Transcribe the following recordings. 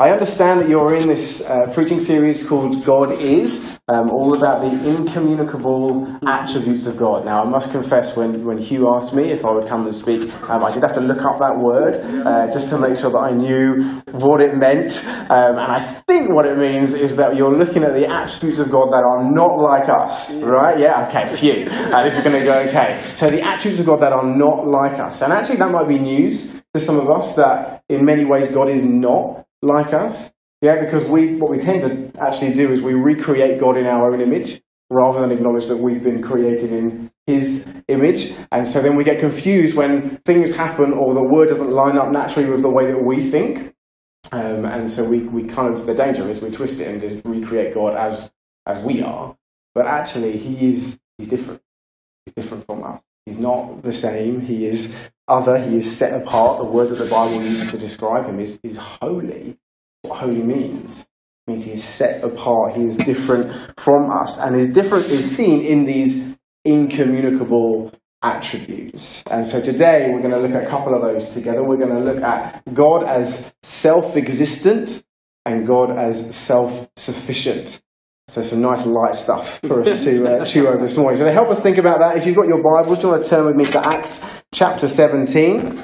I understand that you're in this uh, preaching series called God Is, um, all about the incommunicable attributes of God. Now, I must confess, when, when Hugh asked me if I would come and speak, um, I did have to look up that word uh, just to make sure that I knew what it meant. Um, and I think what it means is that you're looking at the attributes of God that are not like us, right? Yeah, okay, phew. Uh, this is going to go okay. So, the attributes of God that are not like us. And actually, that might be news to some of us that in many ways God is not like us. Yeah, because we what we tend to actually do is we recreate God in our own image rather than acknowledge that we've been created in his image. And so then we get confused when things happen or the word doesn't line up naturally with the way that we think. Um, and so we, we kind of, the danger is we twist it and just recreate God as, as we are. But actually, he is, he's different. He's different from us. He's not the same. He is other. He is set apart. The word that the Bible uses to describe him is, is holy. What holy means it means he is set apart. He is different from us. And his difference is seen in these incommunicable attributes. And so today we're going to look at a couple of those together. We're going to look at God as self existent and God as self sufficient. So some nice light stuff for us to uh, chew over this morning. So to help us think about that, if you've got your Bibles, do you want to turn with me to Acts chapter 17?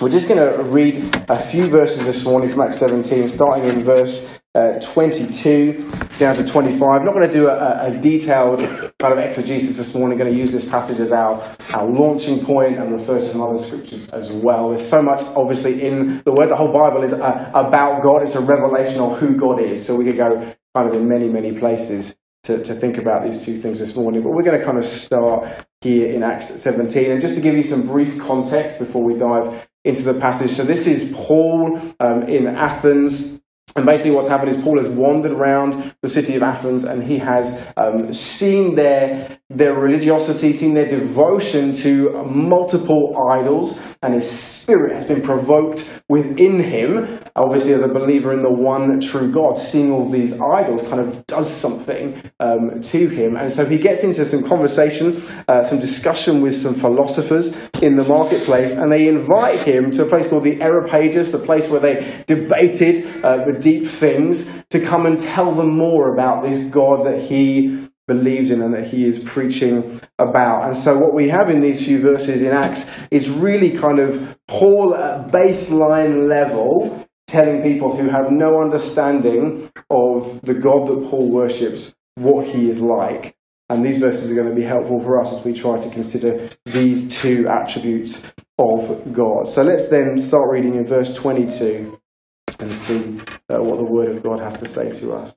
We're just going to read a few verses this morning from Acts 17, starting in verse uh, 22 down to 25. I'm not going to do a, a, detailed kind of exegesis this morning. I'm going to use this passage as our, our launching point and refer to some other scriptures as well. There's so much, obviously, in the Word. The whole Bible is uh, about God. It's a revelation of who God is. So we could go kind of in many, many places to, to think about these two things this morning. But we're going to kind of start here in Acts 17. And just to give you some brief context before we dive into the passage. So this is Paul um, in Athens. And basically, what's happened is Paul has wandered around the city of Athens and he has um, seen their, their religiosity, seen their devotion to multiple idols, and his spirit has been provoked within him. Obviously, as a believer in the one true God, seeing all these idols kind of does something um, to him. And so he gets into some conversation, uh, some discussion with some philosophers in the marketplace, and they invite him to a place called the Areopagus, the place where they debated uh, the deep things, to come and tell them more about this God that he believes in and that he is preaching about. And so, what we have in these few verses in Acts is really kind of Paul at baseline level telling people who have no understanding of the God that Paul worships what he is like. And these verses are going to be helpful for us as we try to consider these two attributes of God. So let's then start reading in verse 22 and see uh, what the Word of God has to say to us.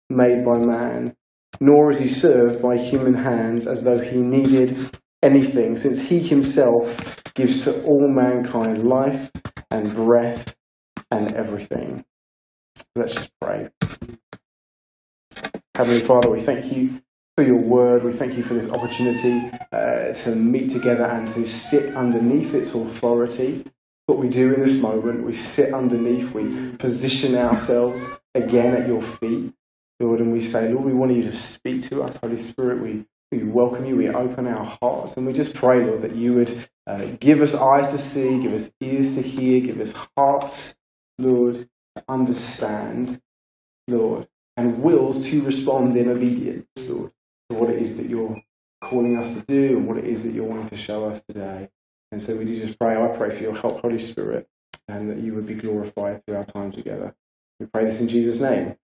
made by man, nor is he served by human hands as though he needed anything, since he himself gives to all mankind life and breath and everything. Let's just pray. Heavenly Father, we thank you for your word. We thank you for this opportunity uh, to meet together and to sit underneath its authority what we do in this moment. We sit underneath, we position ourselves again at your feet, Lord, and we say, Lord, we want you to speak to us. Holy Spirit, we, we welcome you, we open our hearts, and we just pray, Lord, that you would uh, give us eyes to see, give us ears to hear, give us hearts, Lord, to understand, Lord, and wills to respond in obedience, Lord, to what it is that you're calling us to do and what it is that you're wanting to show us today. And so we do just pray, I pray for your help, Holy Spirit, and that you would be glorified through our time together. We pray this in Jesus' name.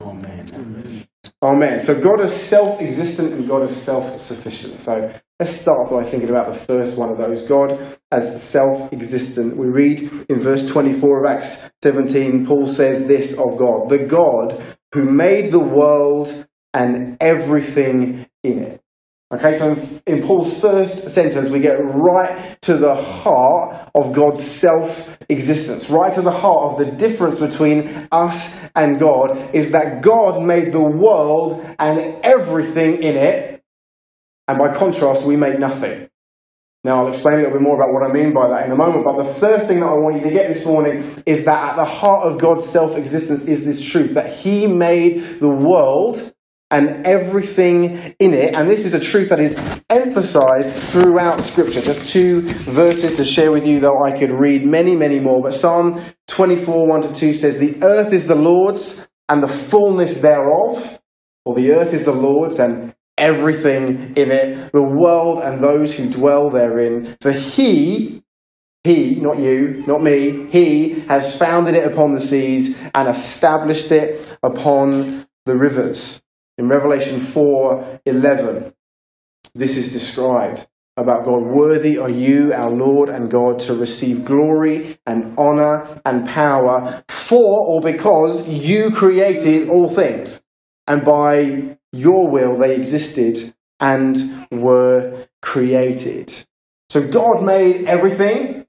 Amen. Amen. So God is self existent and God is self sufficient. So let's start by thinking about the first one of those God as self existent. We read in verse 24 of Acts 17, Paul says this of God the God who made the world and everything in it. Okay, so in, Paul's first sentence, we get right to the heart of God's self existence, right to the heart of the difference between us and God is that God made the world and everything in it, and by contrast, we make nothing. Now, I'll explain a little bit more about what I mean by that in a moment, but the first thing that I want you to get this morning is that at the heart of God's self existence is this truth that He made the world and everything in it. And this is a truth that is emphasized throughout Scripture. Just two verses to share with you, though I could read many, many more. But Psalm 24, 1 to 2 says, The earth is the Lord's and the fullness thereof, or the earth is the Lord's and everything in it, the world and those who dwell therein. For he, he, not you, not me, he has founded it upon the seas and established it upon the rivers. In Revelation 4 11, this is described about God. Worthy are you, our Lord and God, to receive glory and honor and power for or because you created all things, and by your will they existed and were created. So God made everything,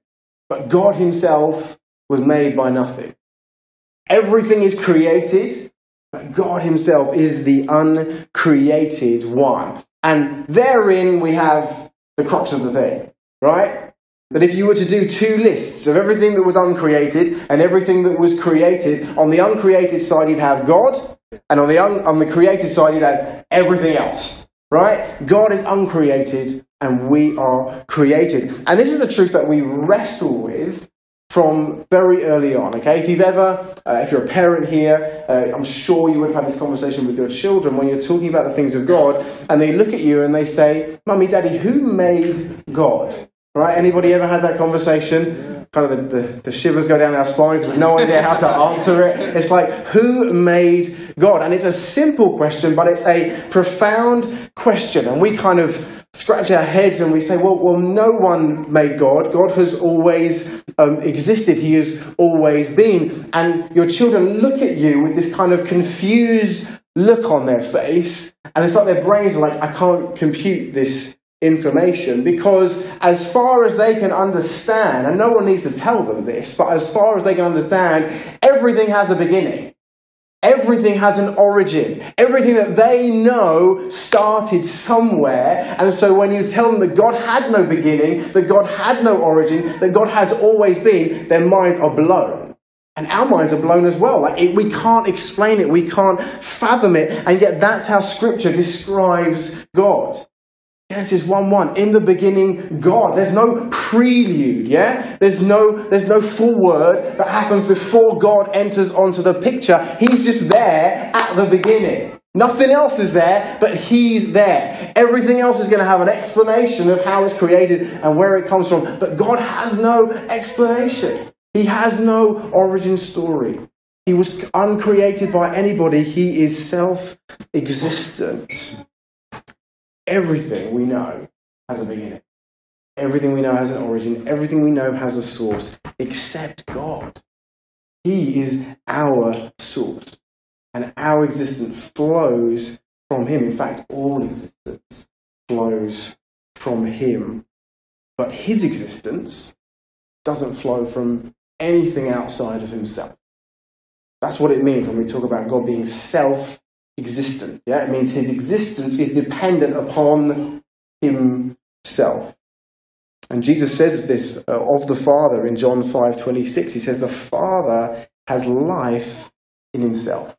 but God Himself was made by nothing. Everything is created, God Himself is the uncreated one. And therein we have the crux of the thing, right? That if you were to do two lists of everything that was uncreated and everything that was created, on the uncreated side you'd have God, and on the, un- on the created side you'd have everything else, right? God is uncreated and we are created. And this is the truth that we wrestle with from very early on. Okay, if you've ever, uh, if you're a parent here, uh, I'm sure you would have had this conversation with your children when you're talking about the things of God, and they look at you and they say, "Mummy, Daddy, who made God?" Right? Anybody ever had that conversation? Kind of the, the, the shivers go down our spine because we've no idea how to answer it. It's like, who made God? And it's a simple question, but it's a profound question. And we kind of scratch our heads and we say, well, well no one made God. God has always um, existed, He has always been. And your children look at you with this kind of confused look on their face, and it's like their brains are like, I can't compute this information because as far as they can understand and no one needs to tell them this but as far as they can understand everything has a beginning Everything has an origin. Everything that they know started somewhere. And so when you tell them that God had no beginning, that God had no origin, that God has always been, their minds are blown. And our minds are blown as well. Like it, we can't explain it, we can't fathom it, and yet that's how Scripture describes God. Genesis 1 1. In the beginning, God. There's no prelude, yeah? There's no, there's no full word that happens before God enters onto the picture. He's just there at the beginning. Nothing else is there, but He's there. Everything else is going to have an explanation of how it's created and where it comes from. But God has no explanation, He has no origin story. He was uncreated by anybody, He is self existent. Everything we know has a beginning. Everything we know has an origin. Everything we know has a source, except God. He is our source. And our existence flows from Him. In fact, all existence flows from Him. But His existence doesn't flow from anything outside of Himself. That's what it means when we talk about God being self existent. Yeah, it means his existence is dependent upon himself. And Jesus says this uh, of the Father in John 5:26. He says the Father has life in himself.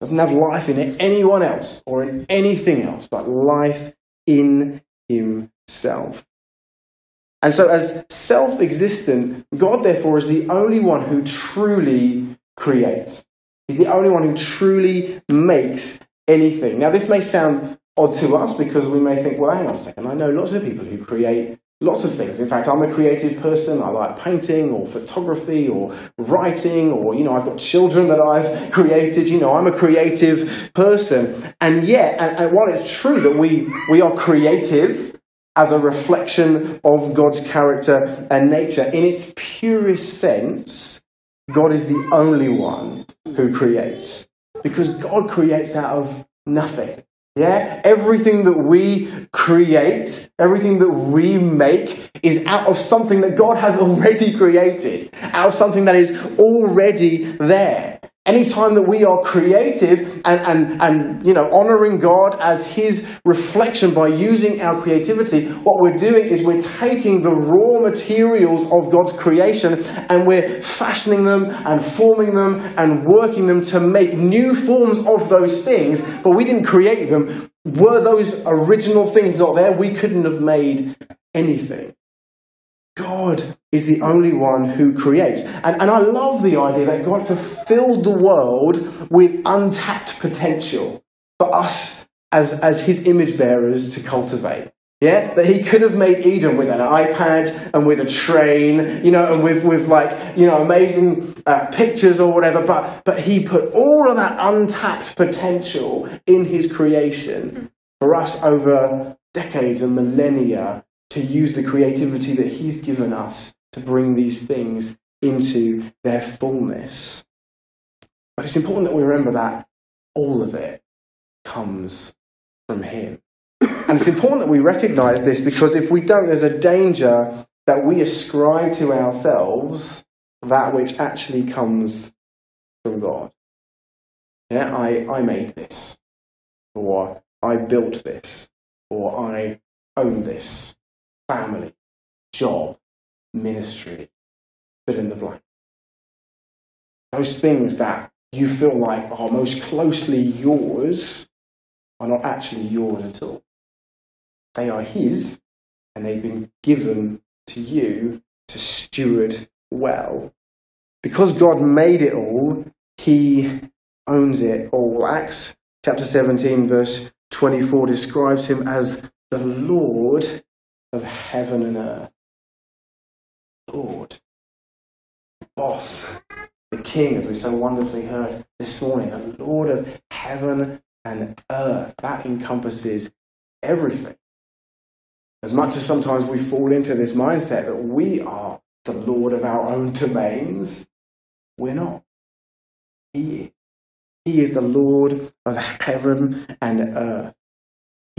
Doesn't have life in anyone else or in anything else, but life in himself. And so, as self existent, God, therefore, is the only one who truly creates. He's the only one who truly makes anything. Now, this may sound odd to us because we may think, well, hang on a second, I know lots of people who create lots of things. In fact, I'm a creative person. I like painting or photography or writing or, you know, I've got children that I've created. You know, I'm a creative person. And yet, and, and while it's true that we, we are creative, as a reflection of God's character and nature. In its purest sense, God is the only one who creates. Because God creates out of nothing. Yeah, everything that we create, everything that we make is out of something that God has already created, out of something that is already there. Anytime that we are creative and, and, and you know honoring God as His reflection by using our creativity, what we're doing is we're taking the raw materials of God's creation and we're fashioning them and forming them and working them to make new forms of those things. But we didn't create them. Were those original things not there, we couldn't have made anything. God is the only one who creates. And, and I love the idea that God fulfilled the world with untapped potential for us as, as his image bearers to cultivate. Yeah, that he could have made Eden with an iPad and with a train, you know, and with, with like, you know, amazing uh, pictures or whatever, but, but he put all of that untapped potential in his creation for us over decades and millennia to use the creativity that He's given us to bring these things into their fullness. But it's important that we remember that all of it comes from Him. And it's important that we recognize this because if we don't, there's a danger that we ascribe to ourselves that which actually comes from God. Yeah, I, I made this, or I built this, or I own this family, job, ministry, fill in the blank. Those things that you feel like are most closely yours are not actually yours at all. They are His, and they've been given to you to steward well. Because God made it all, He owns it all. Acts chapter 17, verse 24 describes Him as the Lord of heaven and earth. Lord, boss, the King, as we so wonderfully heard this morning, the Lord of heaven and earth. That encompasses everything. As much as sometimes we fall into this mindset that we are the Lord of our own domains, we're not. He is. He is the Lord of heaven and earth.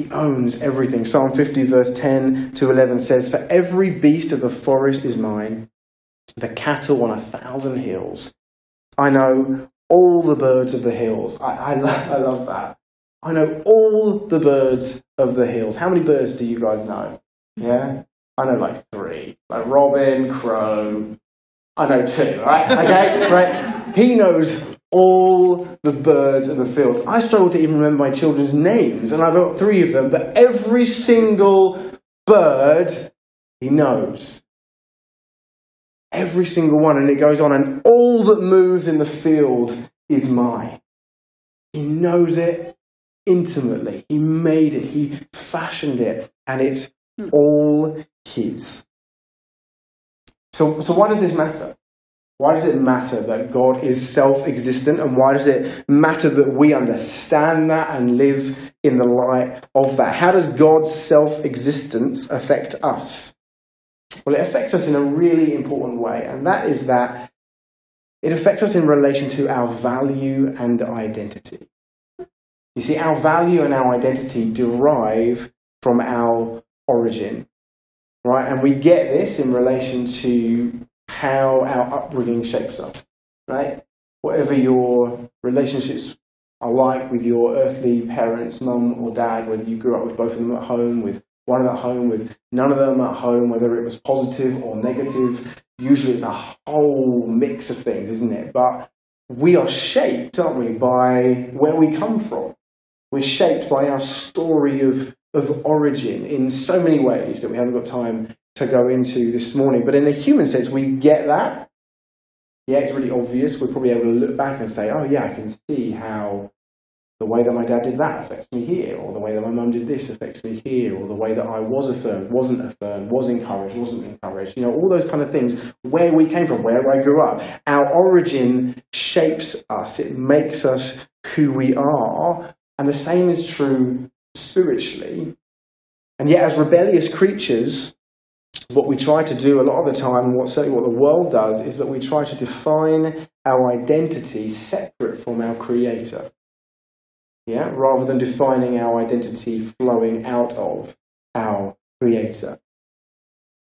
He owns everything. Psalm 50, verse 10 to 11 says, For every beast of the forest is mine, the cattle on a thousand hills. I know all the birds of the hills. I, I, love, I love that. I know all the birds of the hills. How many birds do you guys know? Yeah? I know like three. Like robin, crow. I know two, right? Okay? right? He knows all the birds of the fields. I struggle to even remember my children's names, and I've got three of them, but every single bird he knows. Every single one, and it goes on, and all that moves in the field is mine. He knows it intimately. He made it, he fashioned it, and it's hmm. all his. So, so why does this matter? Why does it matter that God is self existent? And why does it matter that we understand that and live in the light of that? How does God's self existence affect us? Well, it affects us in a really important way, and that is that it affects us in relation to our value and identity. You see, our value and our identity derive from our origin, right? And we get this in relation to how our upbringing shapes us, right? Whatever your relationships are like with your earthly parents, mum or dad, whether you grew up with both of them at home, with one of them at home, with none of them at home, whether it was positive or negative, usually it's a whole mix of things, isn't it? But we are shaped, aren't we, by where we come from. We're shaped by our story of, of origin in so many ways that we haven't got time to go into this morning. But in a human sense, we get that. Yeah, it's really obvious. We're probably able to look back and say, oh, yeah, I can see how the way that my dad did that affects me here, or the way that my mum did this affects me here, or the way that I was affirmed, wasn't affirmed, was encouraged, wasn't encouraged. You know, all those kind of things, where we came from, where I grew up. Our origin shapes us, it makes us who we are. And the same is true spiritually. And yet, as rebellious creatures, what we try to do a lot of the time, what certainly what the world does, is that we try to define our identity separate from our Creator. yeah, rather than defining our identity flowing out of our Creator.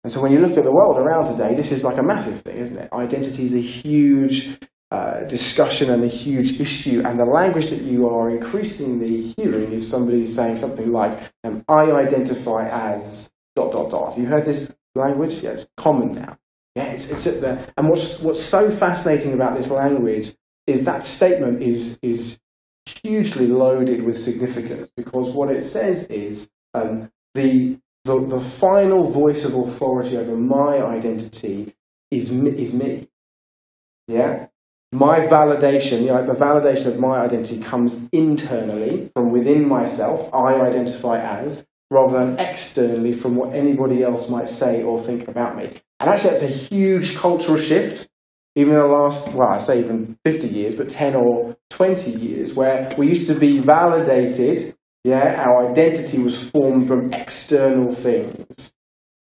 And so when you look at the world around today, this is like a massive thing, isn't it? Identity is a huge uh, discussion and a huge issue. And the language that you are increasingly hearing is somebody saying something like, um, I identify as dot, dot, dot. Have you heard this language? Yeah, it's common now. Yeah, it's, it's at the, and what's, what's so fascinating about this language is that statement is, is hugely loaded with significance because what it says is um, the, the, the final voice of authority over my identity is me, is me. Yeah? My validation, you know, the validation of my identity comes internally from within myself, I identify as, rather than externally from what anybody else might say or think about me. And actually, that's a huge cultural shift even in the last, well, I say even 50 years, but 10 or 20 years, where we used to be validated, yeah, our identity was formed from external things.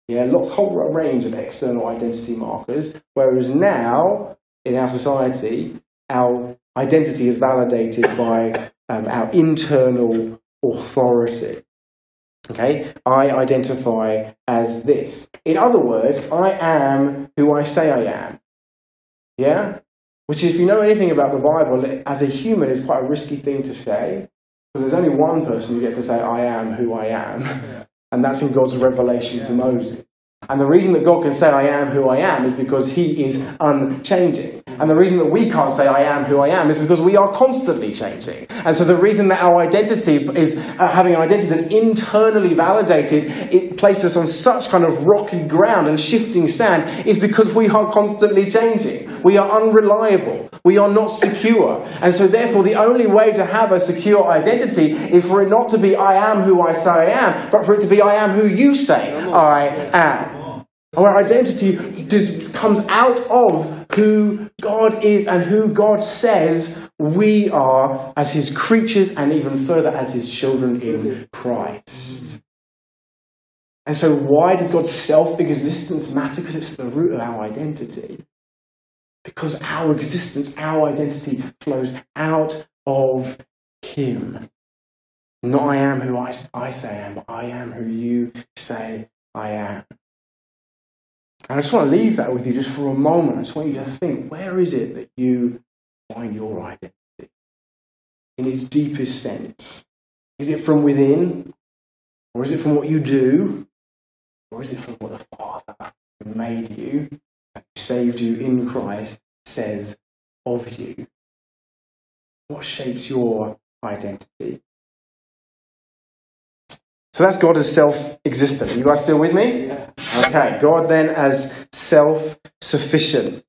Yeah, lots, whole range of external identity markers, whereas now, in our society, our identity is validated by um, our internal authority. Okay, I identify as this. In other words, I am who I say I am. Yeah? Which, if you know anything about the Bible, as a human, is quite a risky thing to say. Because there's only one person who gets to say, I am who I am. And that's in God's revelation to Moses. And the reason that God can say, I am who I am, is because He is unchanging. And the reason that we can't say, I am who I am, is because we are constantly changing. And so the reason that our identity is uh, having an identity that's internally validated, it places us on such kind of rocky ground and shifting sand, is because we are constantly changing. We are unreliable. We are not secure. And so, therefore, the only way to have a secure identity is for it not to be, I am who I say I am, but for it to be, I am who you say I am. Our identity just comes out of who God is and who God says we are as His creatures and even further as His children in Christ. And so, why does God's self existence matter? Because it's the root of our identity. Because our existence, our identity flows out of Him. Not I am who I, I say I am, but I am who you say I am. And I just want to leave that with you just for a moment. I just want you to think where is it that you find your identity in its deepest sense? Is it from within? Or is it from what you do? Or is it from what the Father who made you and saved you in Christ says of you? What shapes your identity? So that's God as self existent. You guys still with me? Okay, God then as self sufficient.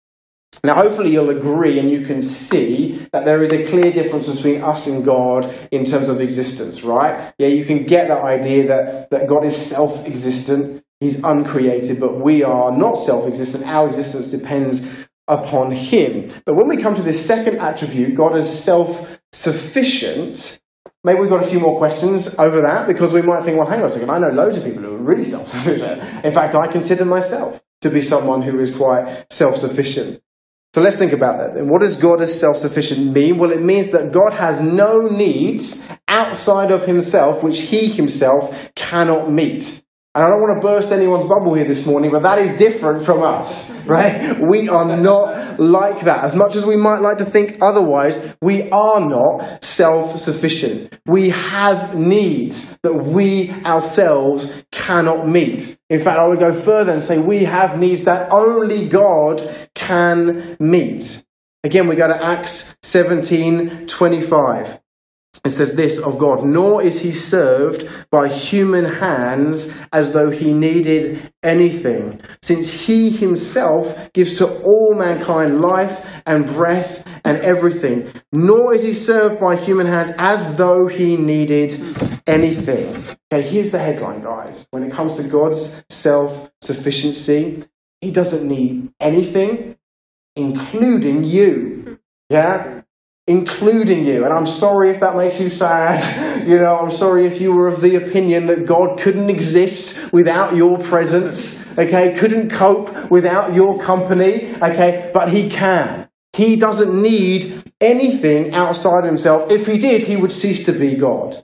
Now, hopefully, you'll agree and you can see that there is a clear difference between us and God in terms of existence, right? Yeah, you can get that idea that, that God is self existent, He's uncreated, but we are not self existent. Our existence depends upon Him. But when we come to this second attribute, God is self sufficient, Maybe we've got a few more questions over that because we might think, well, hang on a second, I know loads of people who are really self sufficient. In fact, I consider myself to be someone who is quite self sufficient. So let's think about that then. What does God as self sufficient mean? Well, it means that God has no needs outside of himself which he himself cannot meet. And I don't want to burst anyone's bubble here this morning, but that is different from us, right? We are not like that. As much as we might like to think otherwise, we are not self sufficient. We have needs that we ourselves cannot meet. In fact, I would go further and say we have needs that only God can meet. Again, we go to Acts 17 25 it says this of God, nor is he served by human hands as though he needed anything, since he himself gives to all mankind life and breath and everything. Nor is he served by human hands as though he needed anything. Okay, here's the headline, guys. When it comes to God's self sufficiency, he doesn't need anything, including you. Yeah? Including you. And I'm sorry if that makes you sad. You know, I'm sorry if you were of the opinion that God couldn't exist without your presence, okay? Couldn't cope without your company, okay? But He can. He doesn't need anything outside of himself. If he did, he would cease to be God.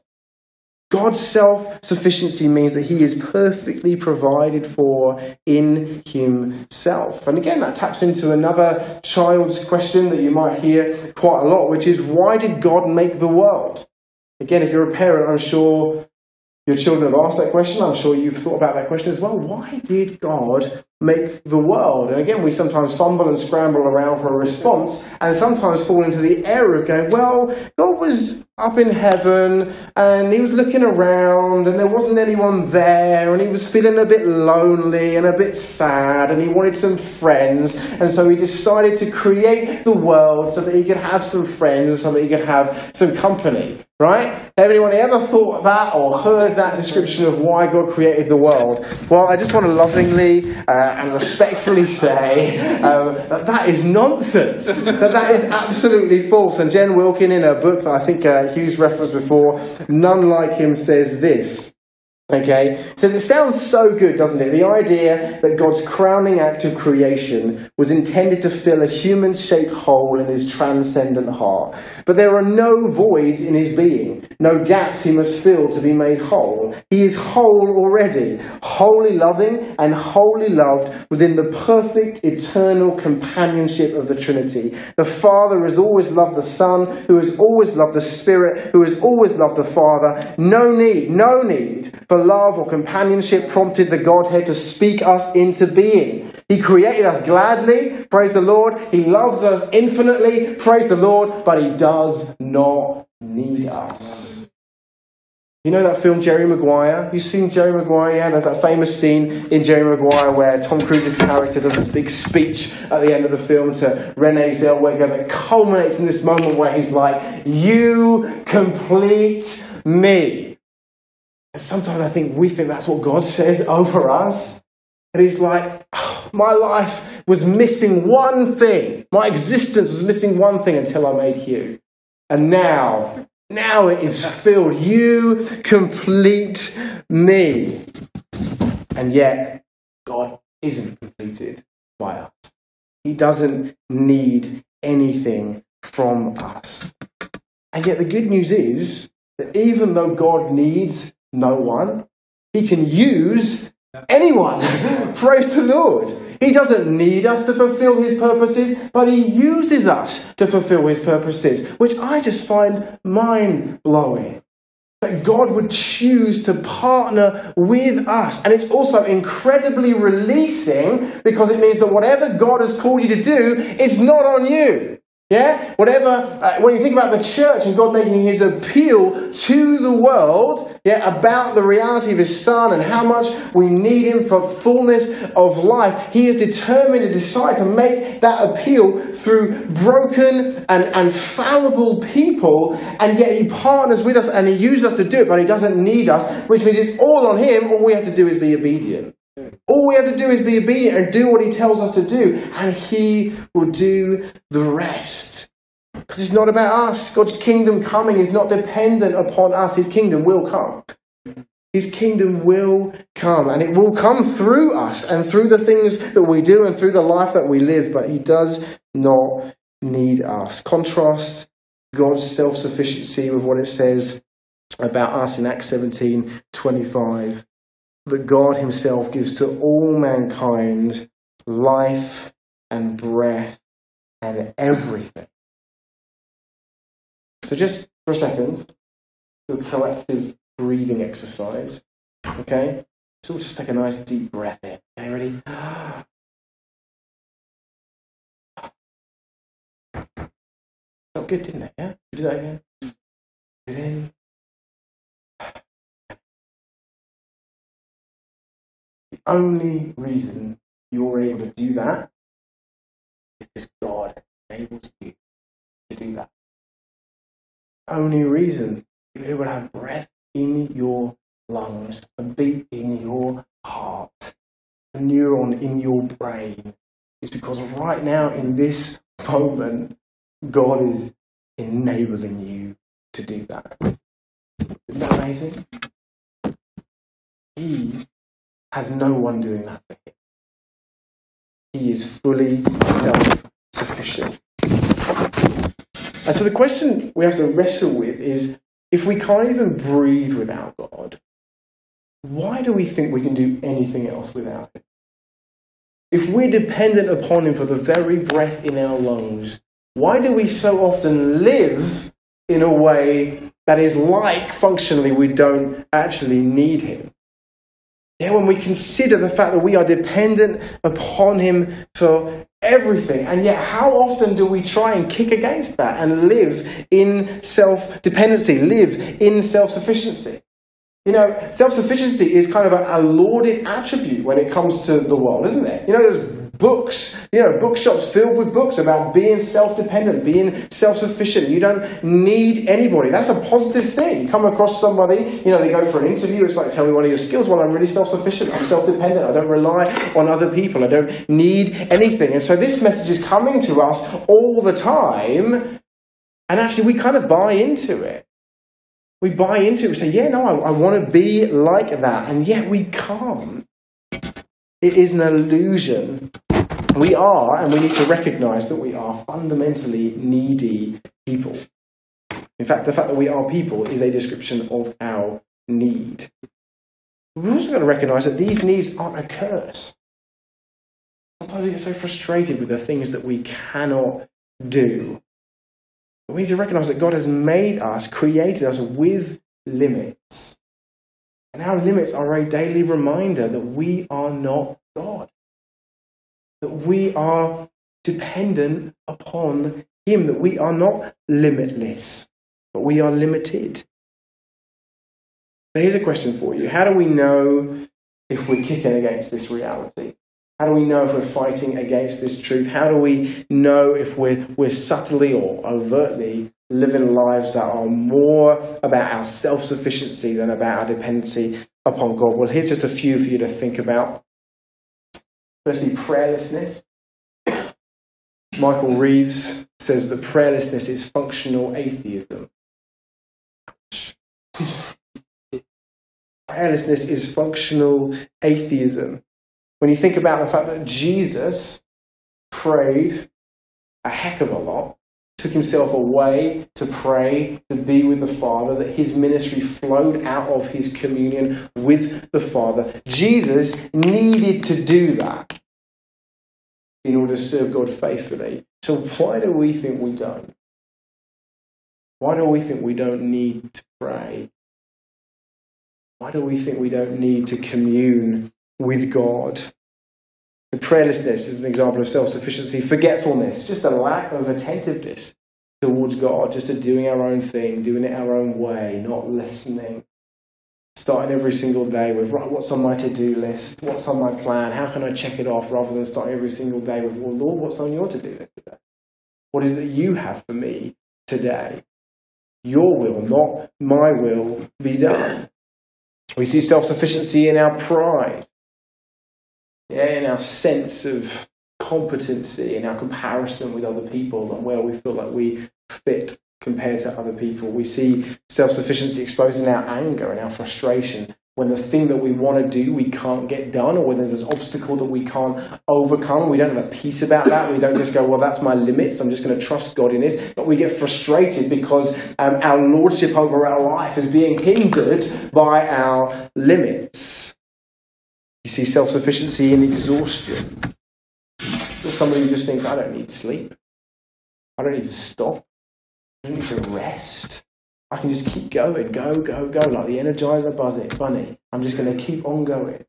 God's self sufficiency means that he is perfectly provided for in himself. And again, that taps into another child's question that you might hear quite a lot, which is why did God make the world? Again, if you're a parent, I'm sure your children have asked that question. I'm sure you've thought about that question as well. Why did God make the world? And again, we sometimes fumble and scramble around for a response and sometimes fall into the error of going, well, God was up in heaven and he was looking around and there wasn't anyone there and he was feeling a bit lonely and a bit sad and he wanted some friends. And so he decided to create the world so that he could have some friends and so that he could have some company right? Have anyone ever thought that or heard that description of why god created the world? Well i just want to lovingly uh, and respectfully say um, that that is nonsense that that is absolutely false and jen wilkin in her book that i think uh, Hugh's referenced before, none like him says this. Okay? Says it sounds so good, doesn't it? The idea that God's crowning act of creation was intended to fill a human shaped hole in his transcendent heart. But there are no voids in his being, no gaps he must fill to be made whole. He is whole already, wholly loving and wholly loved within the perfect eternal companionship of the Trinity. The Father has always loved the Son, who has always loved the Spirit, who has always loved the Father. No need, no need for love or companionship prompted the Godhead to speak us into being. He created us gladly, praise the Lord. He loves us infinitely, praise the Lord, but He does not need us. You know that film Jerry Maguire? You've seen Jerry Maguire? Yeah, there's that famous scene in Jerry Maguire where Tom Cruise's character does this big speech at the end of the film to Renee Zellweger that culminates in this moment where he's like, You complete me. And sometimes I think we think that's what God says over us. And He's like, oh, My life was missing one thing. My existence was missing one thing until I made you. And now, now it is filled. You complete me. And yet, God isn't completed by us. He doesn't need anything from us. And yet, the good news is that even though God needs no one. He can use anyone. Praise the Lord. He doesn't need us to fulfill his purposes, but he uses us to fulfill his purposes, which I just find mind blowing. That God would choose to partner with us. And it's also incredibly releasing because it means that whatever God has called you to do, it's not on you. Yeah? Whatever, uh, when you think about the church and God making his appeal to the world, yeah, about the reality of his son and how much we need him for fullness of life, he is determined to decide to make that appeal through broken and, and fallible people, and yet he partners with us and he uses us to do it, but he doesn't need us, which means it's all on him. All we have to do is be obedient. All we have to do is be obedient and do what he tells us to do, and he will do the rest. Because it's not about us. God's kingdom coming is not dependent upon us. His kingdom will come. His kingdom will come, and it will come through us and through the things that we do and through the life that we live, but He does not need us. Contrast God's self sufficiency with what it says about us in Acts 17 25 that God Himself gives to all mankind life and breath and everything. So, just for a second, do a collective breathing exercise. Okay? So, we'll just take a nice deep breath in. Okay, ready? Felt good, didn't it? Yeah? Do that again. Breathe in. Only reason you're able to do that is because God enables you to do that. Only reason you're able to have breath in your lungs, a beat in your heart, a neuron in your brain is because right now in this moment, God is enabling you to do that. Isn't that amazing? He has no one doing that for him. He is fully self sufficient. And so the question we have to wrestle with is if we can't even breathe without God, why do we think we can do anything else without Him? If we're dependent upon Him for the very breath in our lungs, why do we so often live in a way that is like functionally we don't actually need Him? Yeah, when we consider the fact that we are dependent upon Him for everything, and yet how often do we try and kick against that and live in self dependency, live in self sufficiency? You know, self sufficiency is kind of a, a, lauded attribute when it comes to the world, isn't it? You know, there's books, you know, bookshops filled with books about being self dependent, being self sufficient. You don't need anybody. That's a positive thing. Come across somebody, you know, they go for an interview, it's like, tell me one of your skills. Well, I'm really self sufficient. I'm self dependent. I don't rely on other people. I don't need anything. And so this message is coming to us all the time. And actually, we kind of buy into it. We buy into it. We say, yeah, no, I, I want to be like that. And yet we can't. It is an illusion. We are, and we need to recognize that we are fundamentally needy people. In fact, the fact that we are people is a description of our need. We're also going to recognize that these needs aren't a curse. Sometimes we get so frustrated with the things that we cannot do But we need to recognize that God has made us, created us with limits. And our limits are a daily reminder that we are not God, that we are dependent upon Him, that we are not limitless, but we are limited. So here's a question for you How do we know if we're kicking against this reality? How do we know if we're fighting against this truth? How do we know if we're, we're subtly or overtly living lives that are more about our self sufficiency than about our dependency upon God? Well, here's just a few for you to think about. Firstly, prayerlessness. Michael Reeves says that prayerlessness is functional atheism. prayerlessness is functional atheism. When you think about the fact that Jesus prayed a heck of a lot, took himself away to pray, to be with the Father, that his ministry flowed out of his communion with the Father. Jesus needed to do that in order to serve God faithfully. So why do we think we don't? Why do we think we don't need to pray? Why do we think we don't need to commune with God. The prayerlessness is an example of self sufficiency. Forgetfulness, just a lack of attentiveness towards God, just to doing our own thing, doing it our own way, not listening. Starting every single day with, right, what's on my to do list? What's on my plan? How can I check it off? Rather than starting every single day with, well, Lord, what's on your to do list today? What is it you have for me today? Your will, not my will, be done. We see self sufficiency in our pride yeah, in our sense of competency, in our comparison with other people, and where we feel like we fit compared to other people. We see self sufficiency exposed in our anger and our frustration when the thing that we want to do we can't get done, or when there's an obstacle that we can't overcome. We don't have a peace about that. We don't just go, well, that's my limits. I'm just going to trust God in this. But we get frustrated because um, our lordship over our life is being hindered by our limits. You see self sufficiency in exhaustion. Somebody who just thinks, I don't need sleep. I don't need to stop. I need to rest. I can just keep going, go, go, go, like the Energizer bunny. I'm just going to keep on going.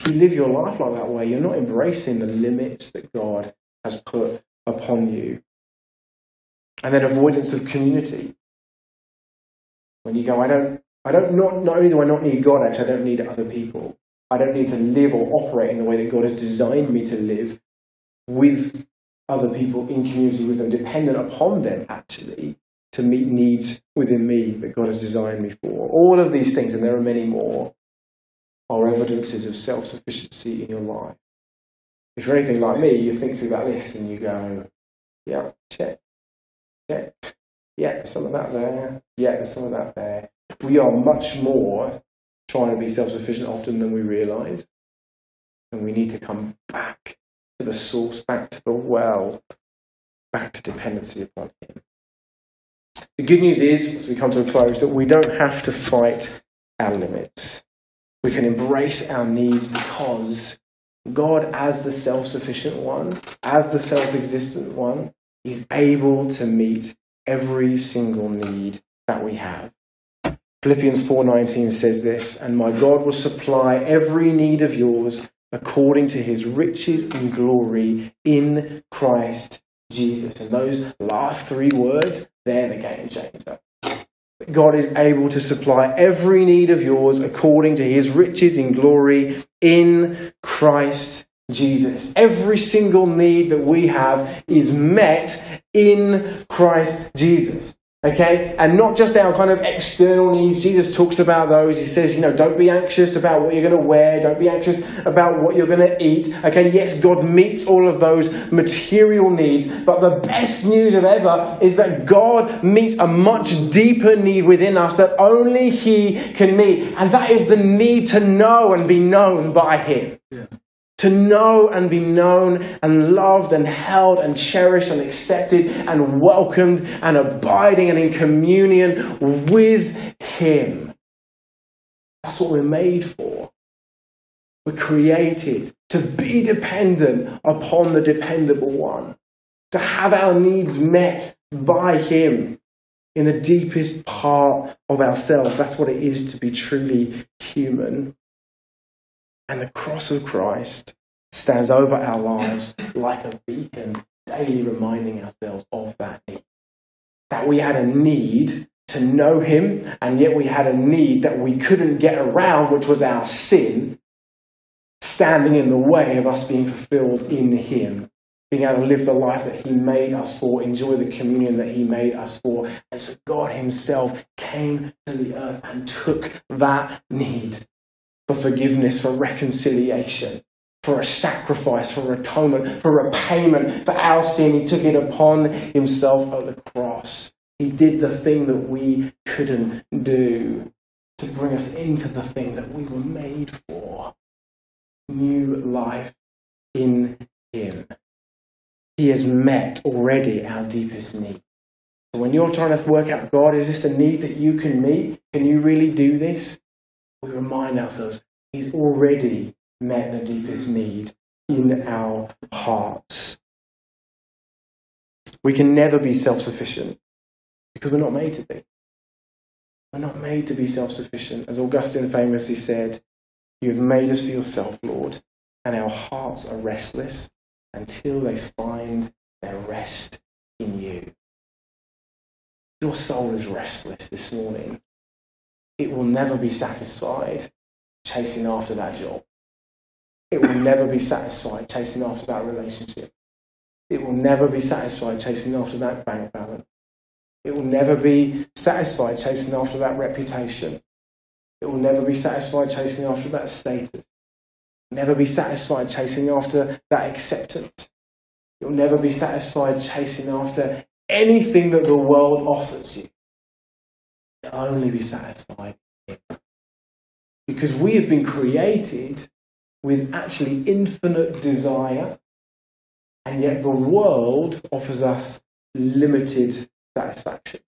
If you live your life like that way, you're not embracing the limits that God has put upon you. And then avoidance of community. When you go, I don't, I don't, not, not only do I not need God, actually, I don't need other people. I don't need to live or operate in the way that God has designed me to live with other people in community with them, dependent upon them actually to meet needs within me that God has designed me for. All of these things, and there are many more, are evidences of self sufficiency in your life. If you're anything like me, you think through that list and you go, yeah, check, check. Yeah, there's some of that there. Yeah, there's some of that there. We are much more trying to be self sufficient often than we realize. And we need to come back to the source, back to the well, back to dependency upon Him. The good news is, as we come to a close, that we don't have to fight our limits. We can embrace our needs because God, as the self sufficient one, as the self existent one, is able to meet every single need that we have. Philippians 4:19 says this, and my God will supply every need of yours according to his riches and glory in Christ Jesus. And those last three words, they're the game changer. God is able to supply every need of yours according to his riches in glory in Christ Jesus. Every single need that we have is met in Christ Jesus. Okay? And not just our kind of external needs. Jesus talks about those. He says, you know, don't be anxious about what you're going to wear. Don't be anxious about what you're going to eat. Okay? Yes, God meets all of those material needs. But the best news of ever is that God meets a much deeper need within us that only He can meet. And that is the need to know and be known by Him. Yeah to know and be known and loved and held and cherished and accepted and welcomed and abiding and in communion with Him. That's what we're made for. We're created to be dependent upon the dependable one, to have our needs met by Him in the deepest part of ourselves. That's what it is to be truly human. And the cross of Christ stands over our lives like a beacon, daily reminding ourselves of that need. That we had a need to know Him, and yet we had a need that we couldn't get around, which was our sin, standing in the way of us being fulfilled in Him. Being able to live the life that He made us for, enjoy the communion that He made us for. And so God Himself came to the earth and took that need for forgiveness, for reconciliation, for a sacrifice, for atonement, for repayment for our sin. He took it upon himself at the cross. He did the thing that we couldn't do to bring us into the thing that we were made for new life in Him. He has met already our deepest need. So when you're trying to work out, God, is this a need that you can meet? Can you really do this? We remind ourselves, He's already met the deepest need in our hearts. We can never be self sufficient because we're not made to be. We're not made to be self sufficient. As Augustine famously said, You have made us for yourself, Lord, and our hearts are restless until they find their rest in you. Your soul is restless this morning. It will never be satisfied chasing after that job. It will never be satisfied chasing after that relationship. It will never be satisfied chasing after that bank balance. It will never be satisfied chasing after that reputation. It will never be satisfied chasing after that status. Never be satisfied chasing after that acceptance. You'll never be satisfied chasing after anything that the world offers you. You'll only be satisfied because we have been created with actually infinite desire, and yet the world offers us limited satisfaction.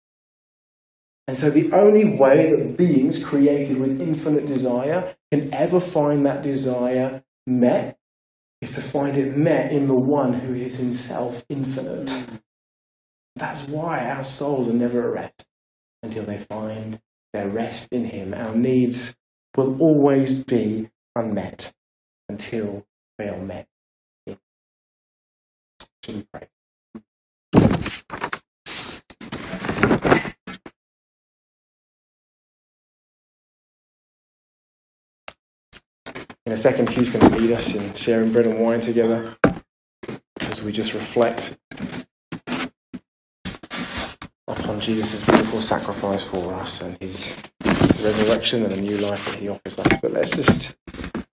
And so, the only way that beings created with infinite desire can ever find that desire met is to find it met in the one who is himself infinite. Mm. That's why our souls are never at rest until they find their rest in him. Our needs will always be unmet until they are met. Should we pray? In a second, Hugh's going to lead us in sharing bread and wine together as we just reflect Jesus' beautiful sacrifice for us and his resurrection and a new life that he offers us. But let's just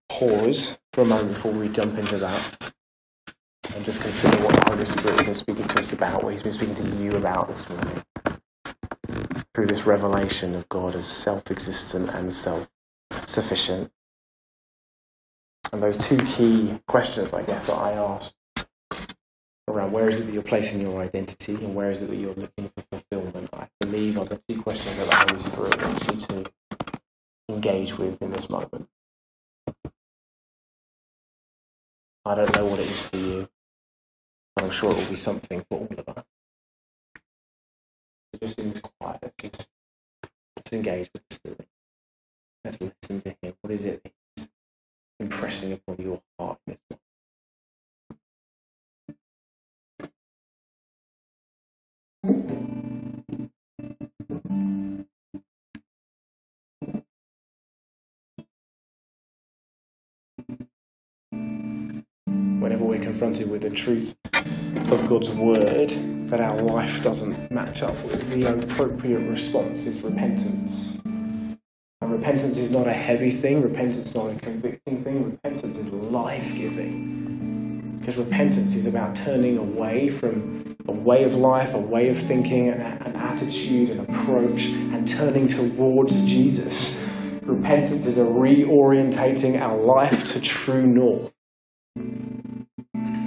pause for a moment before we jump into that and just consider what the Holy Spirit has been speaking to us about, what He's been speaking to you about this morning through this revelation of God as self existent and self sufficient. And those two key questions, I guess, that I asked around where is it that you're placing your identity and where is it that you're looking for believe are the two questions that the Holy Spirit wants you to engage with in this moment. I don't know what it is for you, but I'm sure it will be something for all of us. Just in this quiet, let's, just, let's engage with the Spirit. Let's listen to Him. What is it He's impressing upon your heart in this moment? Whenever we're confronted with the truth of God's word, that our life doesn't match up with the appropriate response is repentance. And repentance is not a heavy thing, repentance is not a convicting thing, repentance is life giving. Because repentance is about turning away from a way of life, a way of thinking, an, an attitude, an approach, and turning towards Jesus. Repentance is a reorientating our life to true north.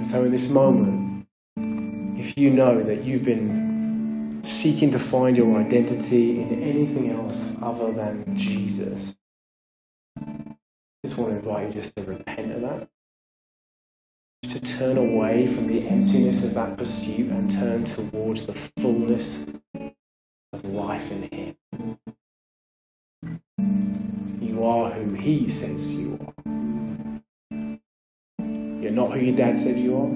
And so, in this moment, if you know that you've been seeking to find your identity in anything else other than Jesus, I just want to invite you just to repent of that. To turn away from the emptiness of that pursuit and turn towards the fullness of life in Him. You are who He says you are. You're not who your dad said you are.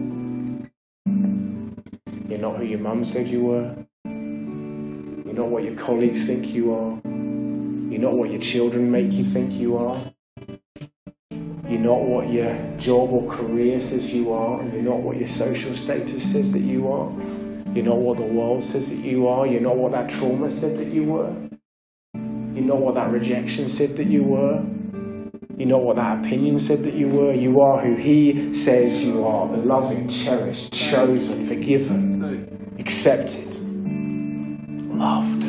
You're not who your mum said you were. You're not what your colleagues think you are. You're not what your children make you think you are. You're not what your job or career says you are. You're not what your social status says that you are. You're not what the world says that you are. You're not what that trauma said that you were. You're not what that rejection said that you were. You're not what that opinion said that you were. You are who He says you are beloved, cherished, chosen, forgiven, accepted, loved.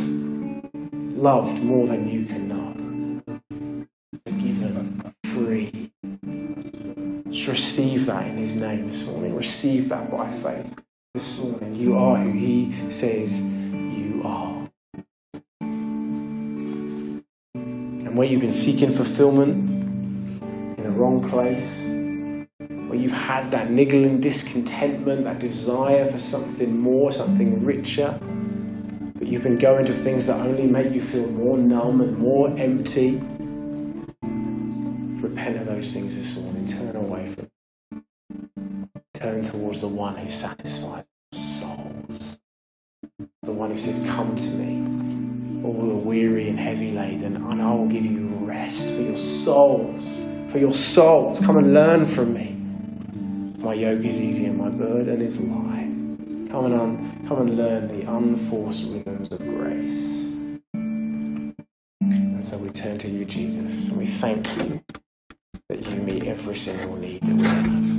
Loved more than you can know. Forgiven, free. Just receive that in His name this morning. Receive that by faith this morning. You are who He says you are. And where you've been seeking fulfillment wrong place, where you've had that niggling discontentment, that desire for something more, something richer, but you've been going to things that only make you feel more numb and more empty. Repent of those things this morning. Turn away from them. Turn towards the one who satisfies souls. The one who says, Come to me, all who are weary and heavy laden, and I will give you rest for your souls. For your souls. Come and learn from me. My yoke is easy and my burden is light. Come and, un- come and learn the unforced rhythms of grace. And so we turn to you, Jesus, and we thank you that you meet every single need that we have.